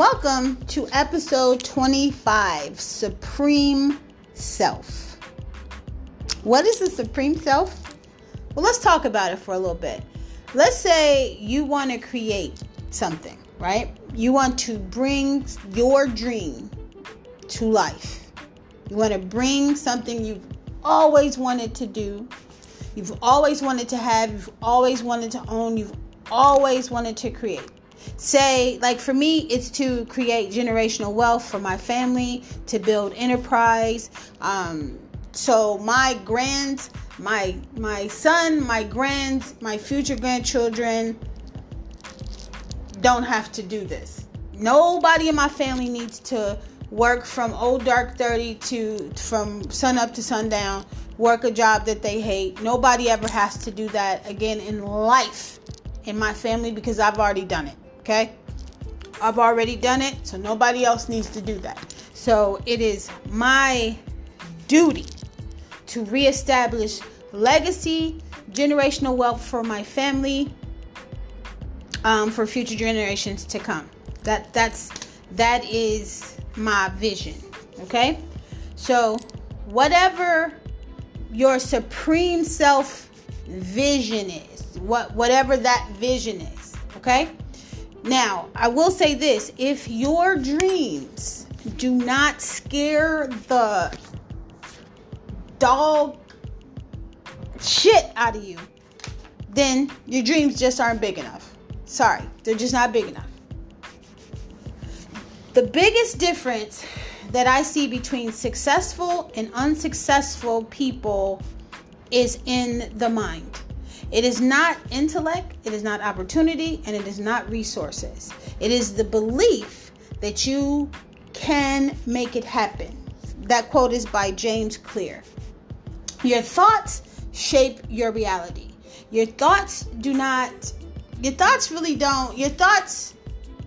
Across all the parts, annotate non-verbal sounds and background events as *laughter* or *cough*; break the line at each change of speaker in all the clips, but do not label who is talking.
Welcome to episode 25 Supreme Self. What is the Supreme Self? Well, let's talk about it for a little bit. Let's say you want to create something, right? You want to bring your dream to life. You want to bring something you've always wanted to do, you've always wanted to have, you've always wanted to own, you've always wanted to create. Say, like for me, it's to create generational wealth for my family, to build enterprise. Um, so my grands, my my son, my grands, my future grandchildren don't have to do this. Nobody in my family needs to work from old dark 30 to from sun up to sundown, work a job that they hate. Nobody ever has to do that again in life in my family because I've already done it. Okay? I've already done it, so nobody else needs to do that. So it is my duty to reestablish legacy, generational wealth for my family, um, for future generations to come. That that's that is my vision. Okay, so whatever your supreme self vision is, what whatever that vision is. Okay. Now, I will say this if your dreams do not scare the dog shit out of you, then your dreams just aren't big enough. Sorry, they're just not big enough. The biggest difference that I see between successful and unsuccessful people is in the mind. It is not intellect, it is not opportunity, and it is not resources. It is the belief that you can make it happen. That quote is by James Clear. Your thoughts shape your reality. Your thoughts do not, your thoughts really don't, your thoughts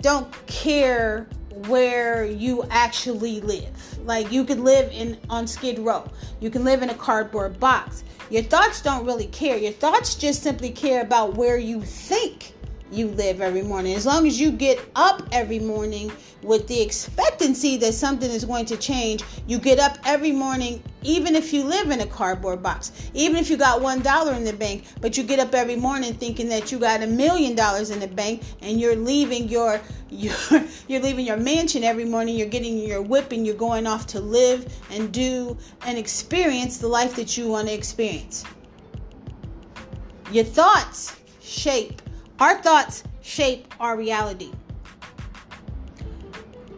don't care where you actually live. Like you could live in on Skid Row. You can live in a cardboard box. Your thoughts don't really care. Your thoughts just simply care about where you think you live every morning. As long as you get up every morning with the expectancy that something is going to change, you get up every morning, even if you live in a cardboard box, even if you got one dollar in the bank, but you get up every morning thinking that you got a million dollars in the bank and you're leaving your *laughs* your you're leaving your mansion every morning, you're getting your whip and you're going off to live and do and experience the life that you want to experience. Your thoughts shape our thoughts shape our reality.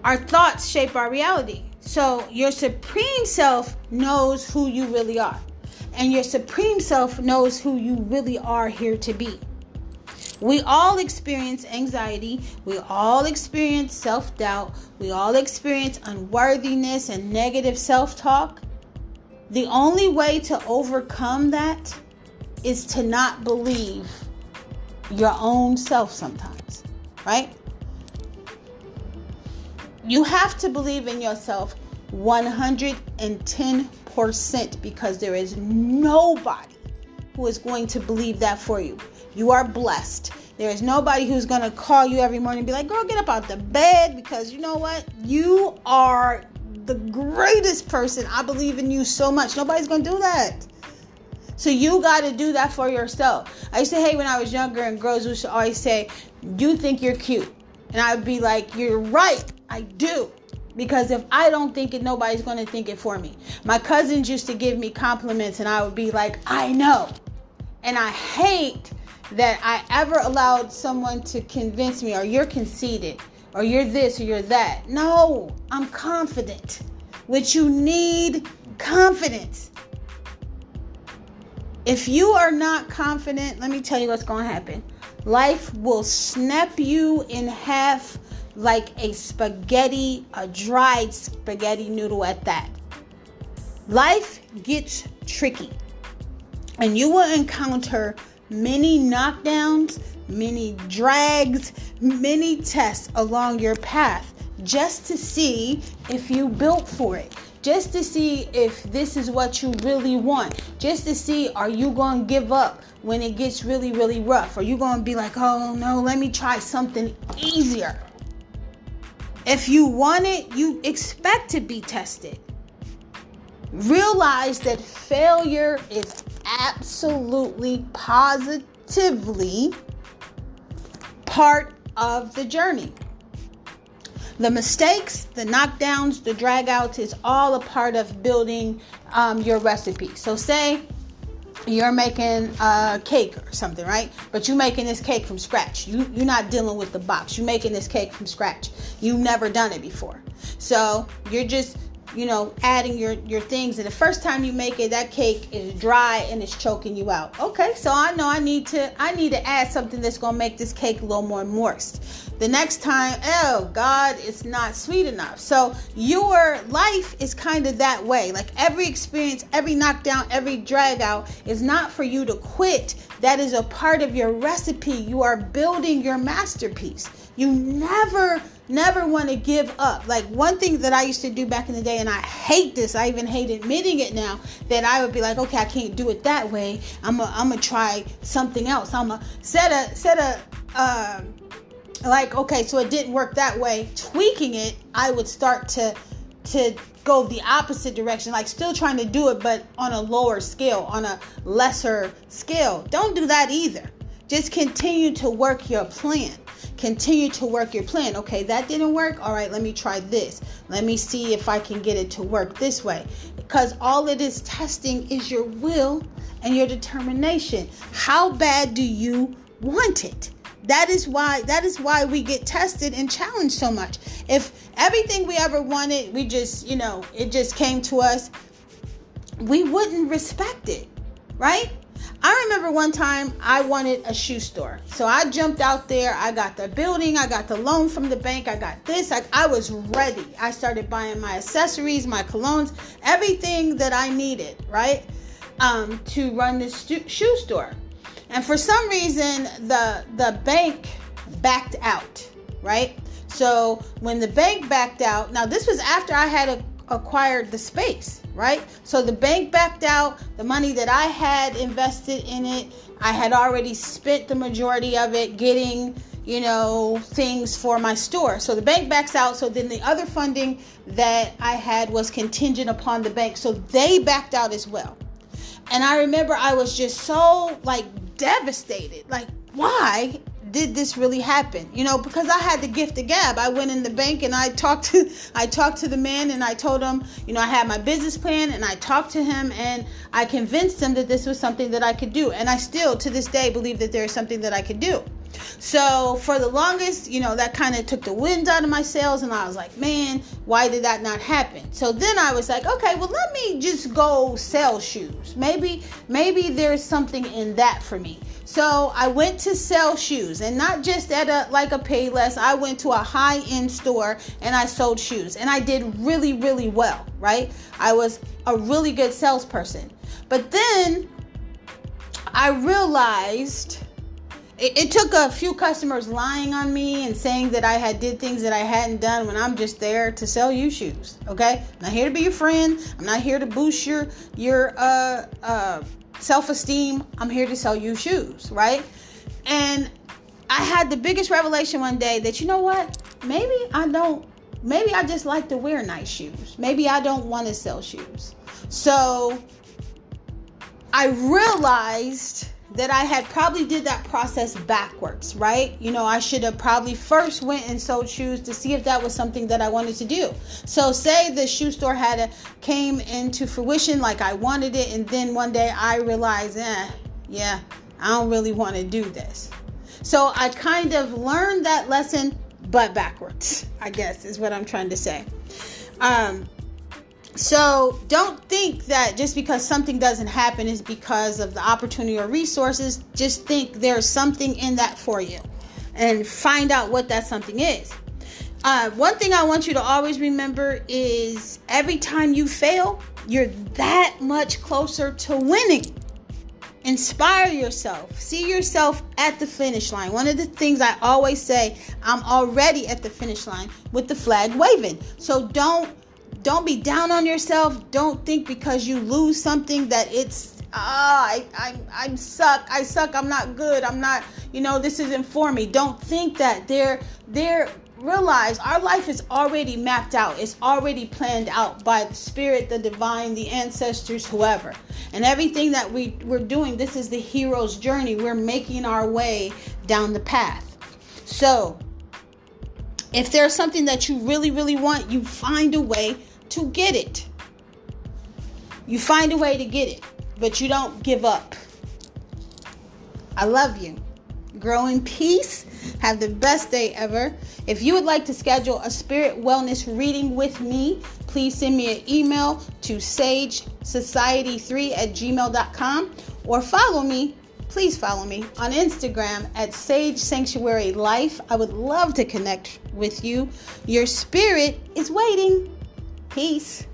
Our thoughts shape our reality. So your supreme self knows who you really are. And your supreme self knows who you really are here to be. We all experience anxiety. We all experience self doubt. We all experience unworthiness and negative self talk. The only way to overcome that is to not believe your own self sometimes, right? You have to believe in yourself 110% because there is nobody who is going to believe that for you. You are blessed. There is nobody who's going to call you every morning and be like, girl, get up out the bed because you know what? You are the greatest person. I believe in you so much. Nobody's going to do that. So you got to do that for yourself. I used to hate when I was younger and girls would always say, "You think you're cute," and I'd be like, "You're right, I do." Because if I don't think it, nobody's going to think it for me. My cousins used to give me compliments, and I would be like, I know. And I hate that I ever allowed someone to convince me, or you're conceited, or you're this, or you're that. No, I'm confident. Which you need confidence. If you are not confident, let me tell you what's going to happen. Life will snap you in half like a spaghetti, a dried spaghetti noodle at that. Life gets tricky, and you will encounter many knockdowns, many drags, many tests along your path just to see if you built for it just to see if this is what you really want. Just to see, are you going to give up when it gets really, really rough? Are you going to be like, oh no, let me try something easier? If you want it, you expect to be tested. Realize that failure is absolutely positively part of the journey. The mistakes, the knockdowns, the dragouts is all a part of building um, your recipe. So, say you're making a cake or something, right? But you're making this cake from scratch. You you're not dealing with the box. You're making this cake from scratch. You've never done it before. So you're just you know, adding your your things. And the first time you make it, that cake is dry and it's choking you out. Okay, so I know I need to I need to add something that's gonna make this cake a little more moist. The next time, oh God, it's not sweet enough. So your life is kind of that way. Like every experience, every knockdown, every drag out is not for you to quit. That is a part of your recipe. You are building your masterpiece. You never never want to give up. Like one thing that I used to do back in the day, and I hate this, I even hate admitting it now, that I would be like, okay, I can't do it that way. I'm gonna I'm gonna try something else. I'm gonna set a set a uh, like okay, so it didn't work that way. Tweaking it, I would start to to go the opposite direction, like still trying to do it, but on a lower scale, on a lesser scale. Don't do that either. Just continue to work your plan continue to work your plan. Okay, that didn't work. All right, let me try this. Let me see if I can get it to work this way. Because all it is testing is your will and your determination. How bad do you want it? That is why that is why we get tested and challenged so much. If everything we ever wanted, we just, you know, it just came to us, we wouldn't respect it, right? I remember one time I wanted a shoe store. So I jumped out there. I got the building, I got the loan from the bank, I got this. I, I was ready. I started buying my accessories, my colognes, everything that I needed, right? Um, to run this stu- shoe store. And for some reason, the the bank backed out, right? So when the bank backed out, now this was after I had a, acquired the space, right? So the bank backed out. The money that I had invested in it, I had already spent the majority of it getting, you know, things for my store. So the bank backs out. So then the other funding that I had was contingent upon the bank. So they backed out as well. And I remember I was just so like devastated. Like, why did this really happen? You know, because I had the gift of gab. I went in the bank and I talked to I talked to the man and I told him, you know, I had my business plan and I talked to him and I convinced him that this was something that I could do. And I still to this day believe that there is something that I could do. So for the longest, you know, that kind of took the wind out of my sails, and I was like, man, why did that not happen? So then I was like, okay, well, let me just go sell shoes. Maybe, maybe there's something in that for me. So I went to sell shoes and not just at a like a Payless. I went to a high-end store and I sold shoes and I did really really well, right? I was a really good salesperson. But then I realized it, it, took a few customers lying on me and saying that I had did things that I hadn't done when I'm just there to sell you shoes. Okay, I'm not here to be your friend. I'm not here to boost your your uh uh self esteem. I'm here to sell you shoes, right? And I had the biggest revelation one day that you know what? Maybe I don't, maybe I just like to wear nice shoes. Maybe I don't want to sell shoes. So I realized that I had probably did that process backwards, right? You know, I should have probably first went and sold shoes to see if that was something that I wanted to do. So say the shoe store had a, came into fruition like I wanted it, and then one day I realized, eh, yeah, I don't really want to do this. So I kind of learned that lesson, but backwards, I guess is what I'm trying to say. Um, so don't think that just because something doesn't happen is because of the opportunity or resources. Just think there's something in that for you and find out what that something is. Uh, one thing I want you to always remember is every time you fail, you're that much closer to winning. Inspire yourself. See yourself at the finish line. One of the things I always say, I'm already at the finish line with the flag waving. So don't don't be down on yourself. Don't think because you lose something that it's ah I I I'm suck. I suck. I'm not good. I'm not, you know, this isn't for me. Don't think that. They're they're realize our life is already mapped out. It's already planned out by the spirit, the divine, the ancestors, whoever. And everything that we, we're doing, this is the hero's journey. We're making our way down the path. So, if there's something that you really, really want, you find a way to get it. You find a way to get it, but you don't give up. I love you. Grow in peace. Have the best day ever. If you would like to schedule a spirit wellness reading with me, please send me an email to sagesociety3 at gmail.com or follow me. Please follow me on Instagram at Sage Sanctuary Life. I would love to connect with you. Your spirit is waiting. Peace.